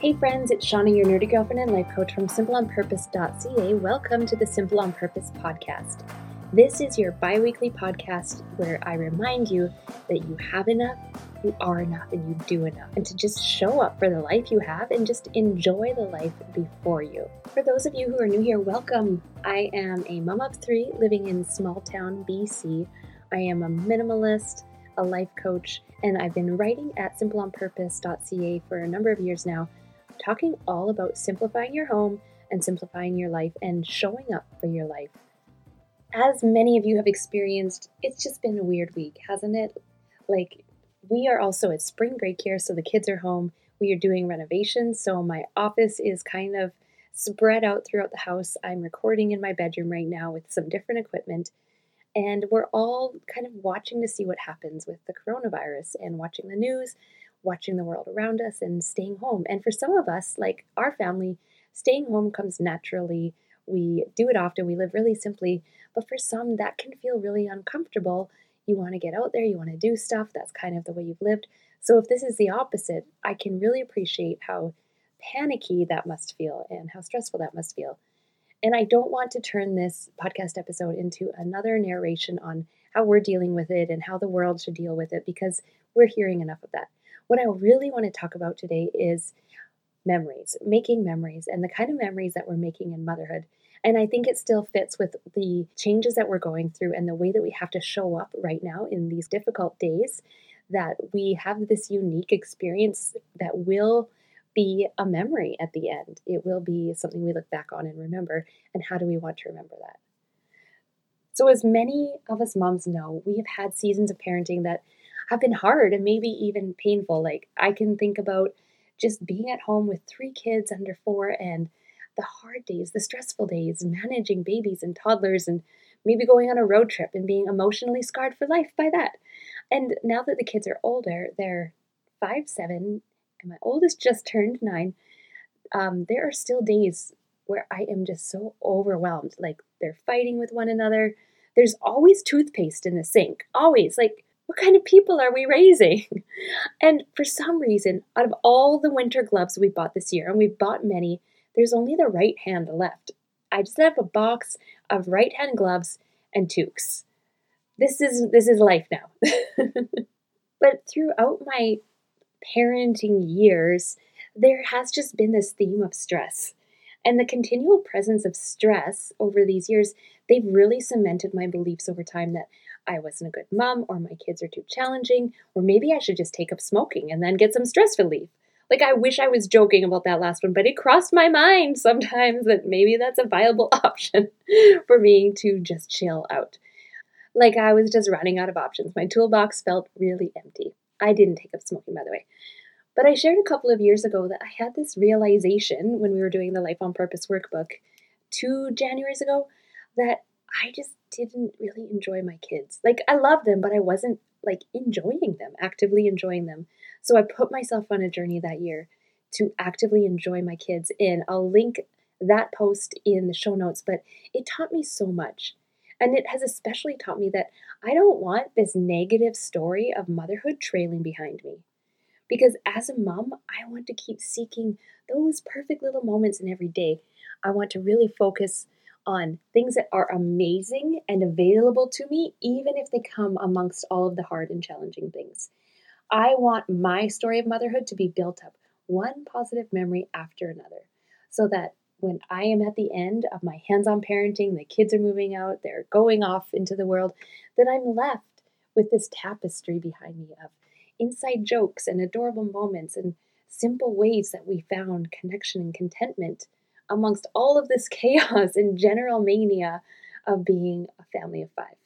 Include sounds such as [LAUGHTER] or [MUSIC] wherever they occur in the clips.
Hey friends, it's Shauna, your nerdy girlfriend and life coach from simpleonpurpose.ca. Welcome to the Simple on Purpose podcast. This is your bi weekly podcast where I remind you that you have enough, you are enough, and you do enough, and to just show up for the life you have and just enjoy the life before you. For those of you who are new here, welcome. I am a mom of three living in small town BC. I am a minimalist, a life coach, and I've been writing at simpleonpurpose.ca for a number of years now talking all about simplifying your home and simplifying your life and showing up for your life. As many of you have experienced, it's just been a weird week, hasn't it? Like, we are also at spring break here, so the kids are home. We are doing renovations, so my office is kind of spread out throughout the house. I'm recording in my bedroom right now with some different equipment, and we're all kind of watching to see what happens with the coronavirus and watching the news, watching the world around us and staying home. And for some of us, like our family, staying home comes naturally. We do it often, we live really simply. But for some, that can feel really uncomfortable. You want to get out there, you want to do stuff. That's kind of the way you've lived. So if this is the opposite, I can really appreciate how panicky that must feel and how stressful that must feel. And I don't want to turn this podcast episode into another narration on how we're dealing with it and how the world should deal with it because we're hearing enough of that. What I really want to talk about today is memories, making memories, and the kind of memories that we're making in motherhood. And I think it still fits with the changes that we're going through and the way that we have to show up right now in these difficult days. That we have this unique experience that will be a memory at the end. It will be something we look back on and remember. And how do we want to remember that? So, as many of us moms know, we have had seasons of parenting that have been hard and maybe even painful. Like I can think about just being at home with three kids under four and the hard days, the stressful days, managing babies and toddlers, and maybe going on a road trip and being emotionally scarred for life by that. And now that the kids are older, they're five, seven, and my oldest just turned nine. Um, there are still days where I am just so overwhelmed. Like they're fighting with one another. There's always toothpaste in the sink, always. Like what kind of people are we raising? [LAUGHS] And for some reason, out of all the winter gloves we bought this year, and we've bought many, there's only the right hand left. I just have a box of right hand gloves and toques. This is this is life now. [LAUGHS] but throughout my parenting years, there has just been this theme of stress. And the continual presence of stress over these years, they've really cemented my beliefs over time that I wasn't a good mom, or my kids are too challenging, or maybe I should just take up smoking and then get some stress relief. Like, I wish I was joking about that last one, but it crossed my mind [LAUGHS] sometimes that maybe that's a viable [LAUGHS] option for me to just chill out. Like, I was just running out of options. My toolbox felt really empty. I didn't take up smoking, by the way. But I shared a couple of years ago that I had this realization when we were doing the Life on Purpose workbook two Januaries ago that I just didn't really enjoy my kids. Like I loved them, but I wasn't like enjoying them, actively enjoying them. So I put myself on a journey that year to actively enjoy my kids and I'll link that post in the show notes, but it taught me so much. And it has especially taught me that I don't want this negative story of motherhood trailing behind me. Because as a mom, I want to keep seeking those perfect little moments in every day. I want to really focus on things that are amazing and available to me, even if they come amongst all of the hard and challenging things. I want my story of motherhood to be built up one positive memory after another so that when I am at the end of my hands on parenting, the kids are moving out, they're going off into the world, that I'm left with this tapestry behind me of inside jokes and adorable moments and simple ways that we found connection and contentment amongst all of this [LAUGHS] chaos and general mania of being a family of five.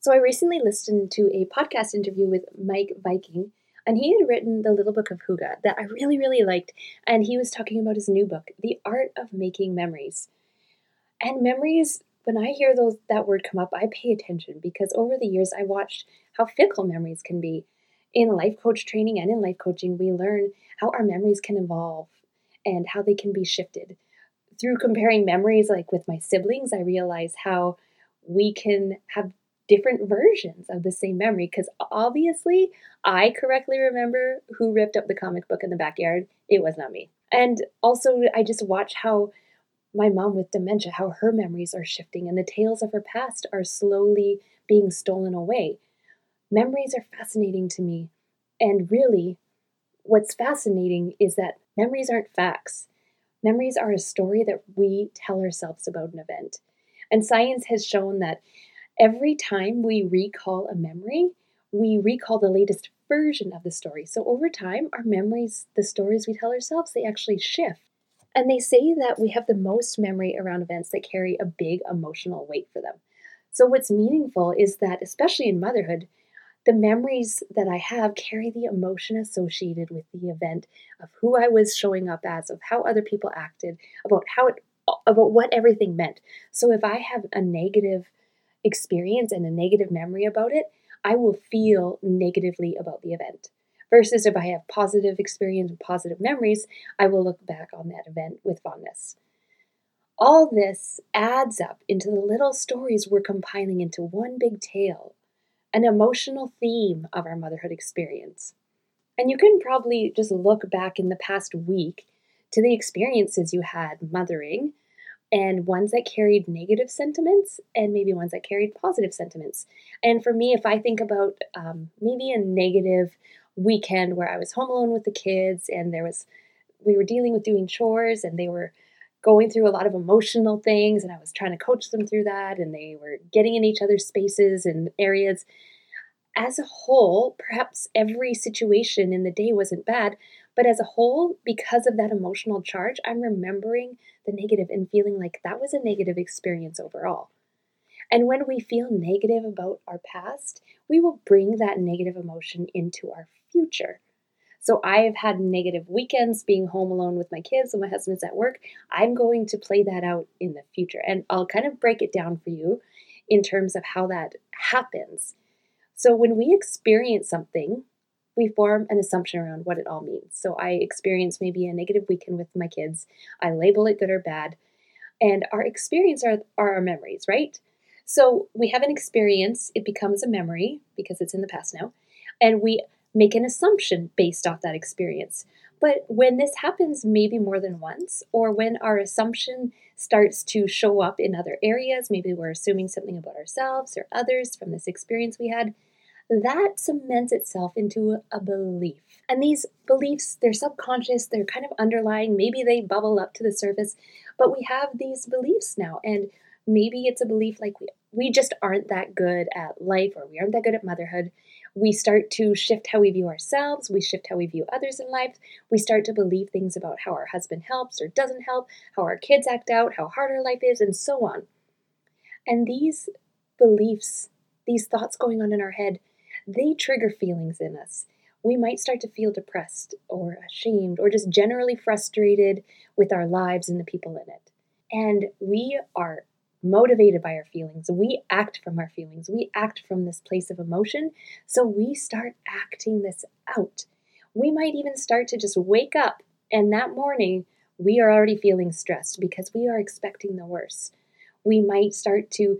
So I recently listened to a podcast interview with Meik Wiking, and he had written The Little Book of Hygge that I really, really liked. And he was talking about his new book, The Art of Making Memories. And memories, when I hear those that word come up, I pay attention because over the years I watched how fickle memories can be. In life coach training and in life coaching, we learn how our memories can evolve and how they can be shifted. Through comparing memories, like with my siblings, I realize how we can have different versions of the same memory because obviously I correctly remember who ripped up the comic book in the backyard. It was not me. And also, I just watch how my mom with dementia, how her memories are shifting and the tales of her past are slowly being stolen away. Memories are fascinating to me. And really, what's fascinating is that memories aren't facts. Memories are a story that we tell ourselves about an event. And science has shown that every time we recall a memory, we recall the latest version of the story. So over time, our memories, the stories we tell ourselves, they actually shift. And they say that we have the most memory around events that carry a big emotional weight for them. So, what's meaningful is that, especially in motherhood, the memories that I have carry the emotion associated with the event of who I was showing up as, of how other people acted, about how it, about what everything meant. So, if I have a negative experience and a negative memory about it, I will feel negatively about the event. Versus if I have positive experience and positive memories, I will look back on that event with fondness. All this adds up into the little stories we're compiling into one big tale, an emotional theme of our motherhood experience. And you can probably just look back in the past week to the experiences you had mothering and ones that carried negative sentiments and maybe ones that carried positive sentiments. And for me, if I think about um, maybe a negative weekend where I was home alone with the kids and there was, we were dealing with doing chores and they were going through a lot of emotional things and I was trying to coach them through that and they were getting in each other's spaces and areas. As a whole, perhaps every situation in the day wasn't bad, but as a whole, because of that emotional charge, I'm remembering the negative and feeling like that was a negative experience overall. And when we feel negative about our past, we will bring that negative emotion into our future. So I have had negative weekends being home alone with my kids and my husband's at work. I'm going to play that out in the future. And I'll kind of break it down for you in terms of how that happens. So when we experience something, we form an assumption around what it all means. So I experience maybe a negative weekend with my kids. I label it good or bad. And our experience are, are our memories, right? So we have an experience, it becomes a memory because it's in the past now, and we make an assumption based off that experience. But when this happens maybe more than once, or when our assumption starts to show up in other areas, maybe we're assuming something about ourselves or others from this experience we had, that cements itself into a belief. And these beliefs, they're subconscious, they're kind of underlying, maybe they bubble up to the surface, but we have these beliefs now. And maybe it's a belief like we, we just aren't that good at life or we aren't that good at motherhood. We start to shift how we view ourselves, we shift how we view others in life. We start to believe things about how our husband helps or doesn't help, how our kids act out, how hard our life is, and so on. And these beliefs, these thoughts going on in our head, they trigger feelings in us. We might start to feel depressed or ashamed or just generally frustrated with our lives and the people in it. And we are motivated by our feelings. We act from our feelings. We act from this place of emotion. So we start acting this out. We might even start to just wake up, and that morning we are already feeling stressed because we are expecting the worst. We might start to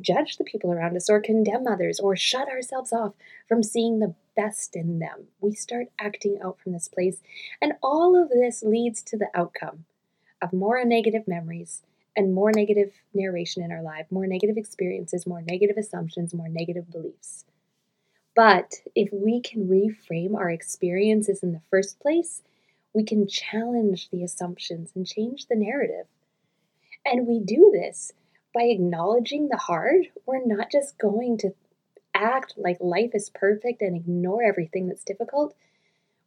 judge the people around us or condemn others or shut ourselves off from seeing the best in them. We start acting out from this place, and all of this leads to the outcome of more negative memories and more negative narration in our life, more negative experiences, more negative assumptions, more negative beliefs. But if we can reframe our experiences in the first place, we can challenge the assumptions and change the narrative. And we do this by acknowledging the hard, we're not just going to act like life is perfect and ignore everything that's difficult.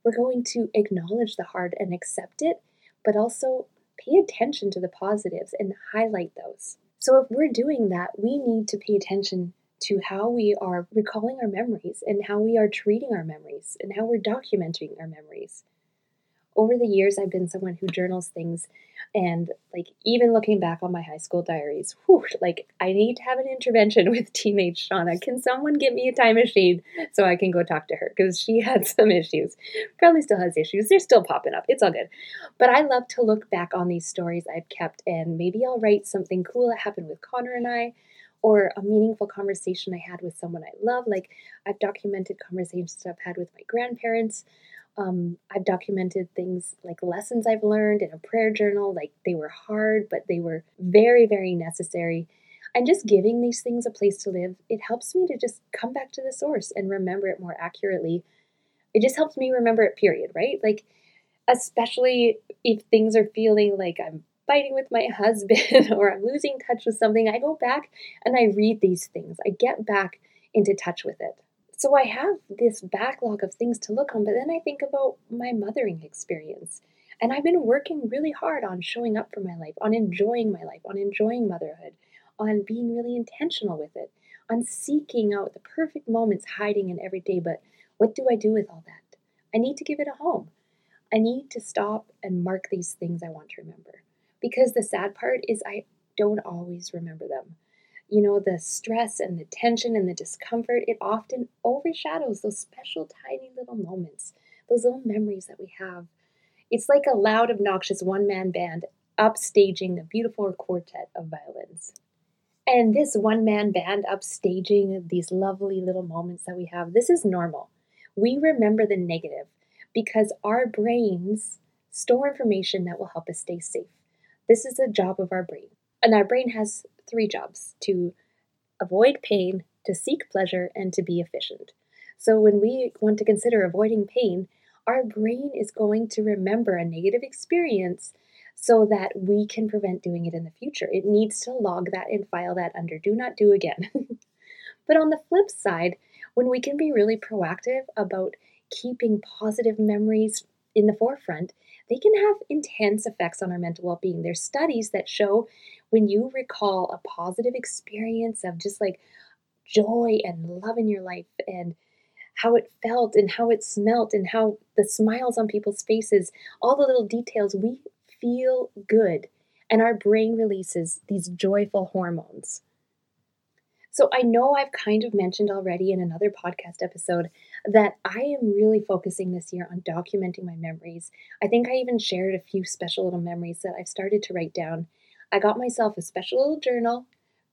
We're going to acknowledge the hard and accept it, but also pay attention to the positives and highlight those. So, if we're doing that, we need to pay attention to how we are recalling our memories and how we are treating our memories and how we're documenting our memories over the years, I've been someone who journals things, and like even looking back on my high school diaries, whew, like I need to have an intervention [LAUGHS] with teenage Shauna. Can someone get me a time machine so I can go talk to her? Because she [LAUGHS] had some issues, probably still has issues. They're still popping up. It's all good. But I love to look back on these stories I've kept, and maybe I'll write something cool that happened with Connor and I or a meaningful conversation I had with someone I love. Like I've documented conversations I've had with my grandparents. Um, I've documented things like lessons I've learned in a prayer journal. Like they were hard, but they were very, very necessary. And just giving these things a place to live, it helps me to just come back to the source and remember it more accurately. It just helps me remember it, period, right? Like, especially if things are feeling like I'm fighting with my [LAUGHS] husband [LAUGHS] or I'm losing touch with something, I go back and I read these things. I get back into touch with it. So I have this backlog of things to look on, but then I think about my mothering experience. And I've been working really hard on showing up for my life, on enjoying my life, on enjoying motherhood, on being really intentional with it, on seeking out the perfect moments hiding in every day. But what do I do with all that? I need to give it a home. I need to stop and mark these things I want to remember. Because the sad part is, I don't always remember them. You know, the stress and the tension and the discomfort, it often overshadows those special, tiny little moments, those little memories that we have. It's like a loud, obnoxious one man band upstaging a beautiful quartet of violins. And this one man band upstaging these lovely little moments that we have, this is normal. We remember the negative because our brains store information that will help us stay safe. This is the job of our brain. And our brain has three jobs to avoid pain, to seek pleasure, and to be efficient. So when we want to consider avoiding pain, our brain is going to remember a negative experience so that we can prevent doing it in the future. It needs to log that and file that under do not do again. [LAUGHS] but on the flip side, when we can be really proactive about keeping positive memories in the forefront, they can have intense effects on our mental well being. There's studies that show when you recall a positive experience of just like joy and love in your life and how it felt and how it smelt and how the smiles on people's faces, all the little details, we feel good and our brain releases these joyful hormones. So I know I've kind of mentioned already in another podcast episode that I am really focusing this year on documenting my memories. I think I even shared a few special little memories that I've started to write down. I got myself a special little journal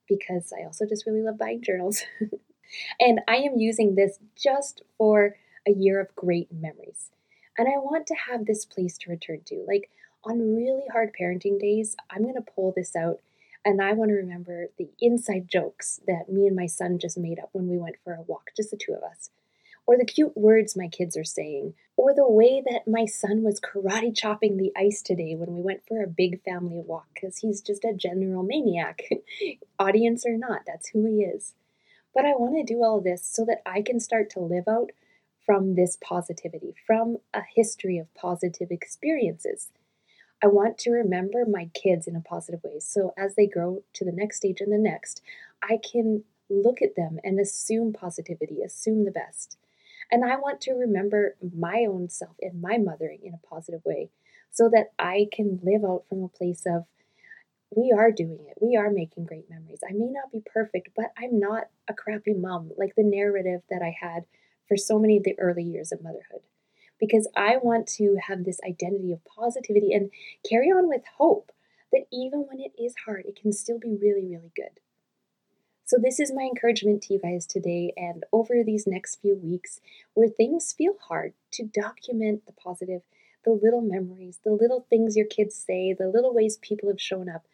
because I also just really love buying journals. [LAUGHS] and I am using this just for a year of great memories. And I want to have this place to return to. Like on really hard parenting days, I'm going to pull this out and I want to remember the inside jokes that me and my son just made up when we went for a walk, just the two of us. Or the cute words my kids are saying. Or the way that my son was karate chopping the ice today when we went for a big family walk, because he's just a general maniac. [LAUGHS] Audience or not, that's who he is. But I want to do all this so that I can start to live out from this positivity, from a history of positive experiences. I want to remember my kids in a positive way. So as they grow to the next stage and the next, I can look at them and assume positivity, assume the best. And I want to remember my own self and my mothering in a positive way so that I can live out from a place of we are doing it. We are making great memories. I may not be perfect, but I'm not a crappy mom like the narrative that I had for so many of the early years of motherhood because I want to have this identity of positivity and carry on with hope that even when it is hard, it can still be really, really good. So, this is my encouragement to you guys today and over these next few weeks where things feel hard to document the positive, the little memories, the little things your kids say, the little ways people have shown up,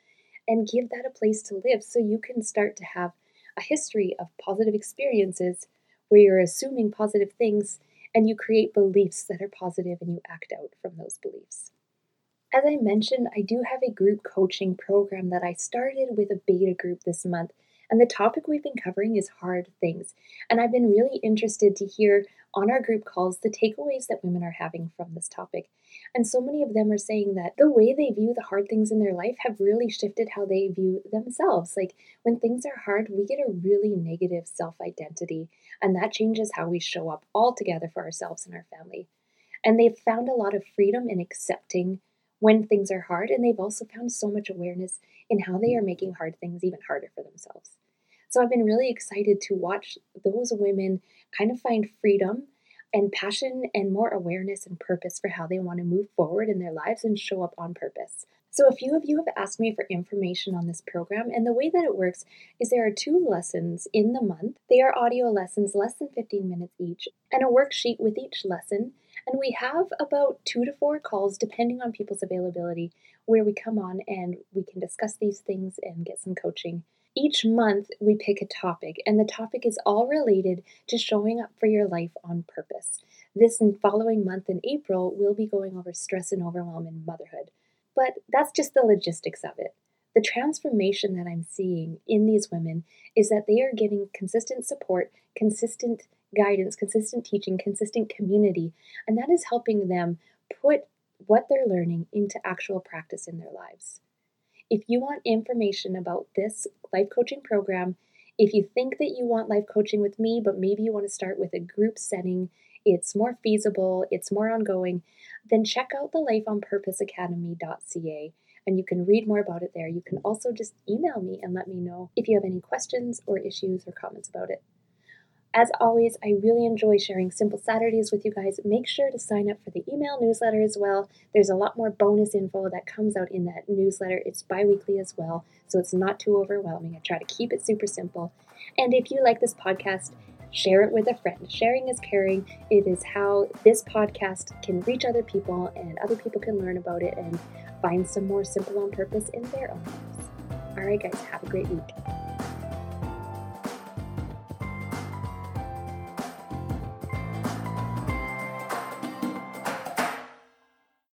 and give that a place to live so you can start to have a history of positive experiences where you're assuming positive things and you create beliefs that are positive and you act out from those beliefs. As I mentioned, I do have a group coaching program that I started with a beta group this month, and the topic we've been covering is hard things. And I've been really interested to hear on our group calls the takeaways that women are having from this topic. And so many of them are saying that the way they view the hard things in their life have really shifted how they view themselves. Like when things are hard, we get a really negative self identity, and that changes how we show up altogether for ourselves and our family. And they've found a lot of freedom in accepting when things are hard, and they've also found so much awareness in how they are making hard things even harder for themselves. So I've been really excited to watch those women kind of find freedom and passion and more awareness and purpose for how they want to move forward in their lives and show up on purpose. So, a few of you have asked me for information on this program, and the way that it works is there are two lessons in the month. They are audio lessons, less than 15 minutes each, and a worksheet with each lesson. And we have about two to four calls, depending on people's availability, where we come on and we can discuss these things and get some coaching. Each month, we pick a topic, and the topic is all related to showing up for your life on purpose. This following month in April, we'll be going over stress and overwhelm in motherhood. But that's just the logistics of it. The transformation that I'm seeing in these women is that they are getting consistent support, consistent guidance, consistent teaching, consistent community, and that is helping them put what they're learning into actual practice in their lives. If you want information about this life coaching program, if you think that you want life coaching with me, but maybe you want to start with a group setting, it's more feasible, it's more ongoing, then check out the lifeonpurposeacademy.ca and you can read more about it there. You can also just email me and let me know if you have any questions or issues or comments about it. As always, I really enjoy sharing Simple Saturdays with you guys. Make sure to sign up for the email newsletter as well. There's a lot more bonus info that comes out in that newsletter. It's bi weekly as well, so it's not too overwhelming. I try to keep it super simple. And if you like this podcast, share it with a friend. Sharing is caring. It is how this podcast can reach other people and other people can learn about it and find some more simple on purpose in their own lives. All right, guys, have a great week.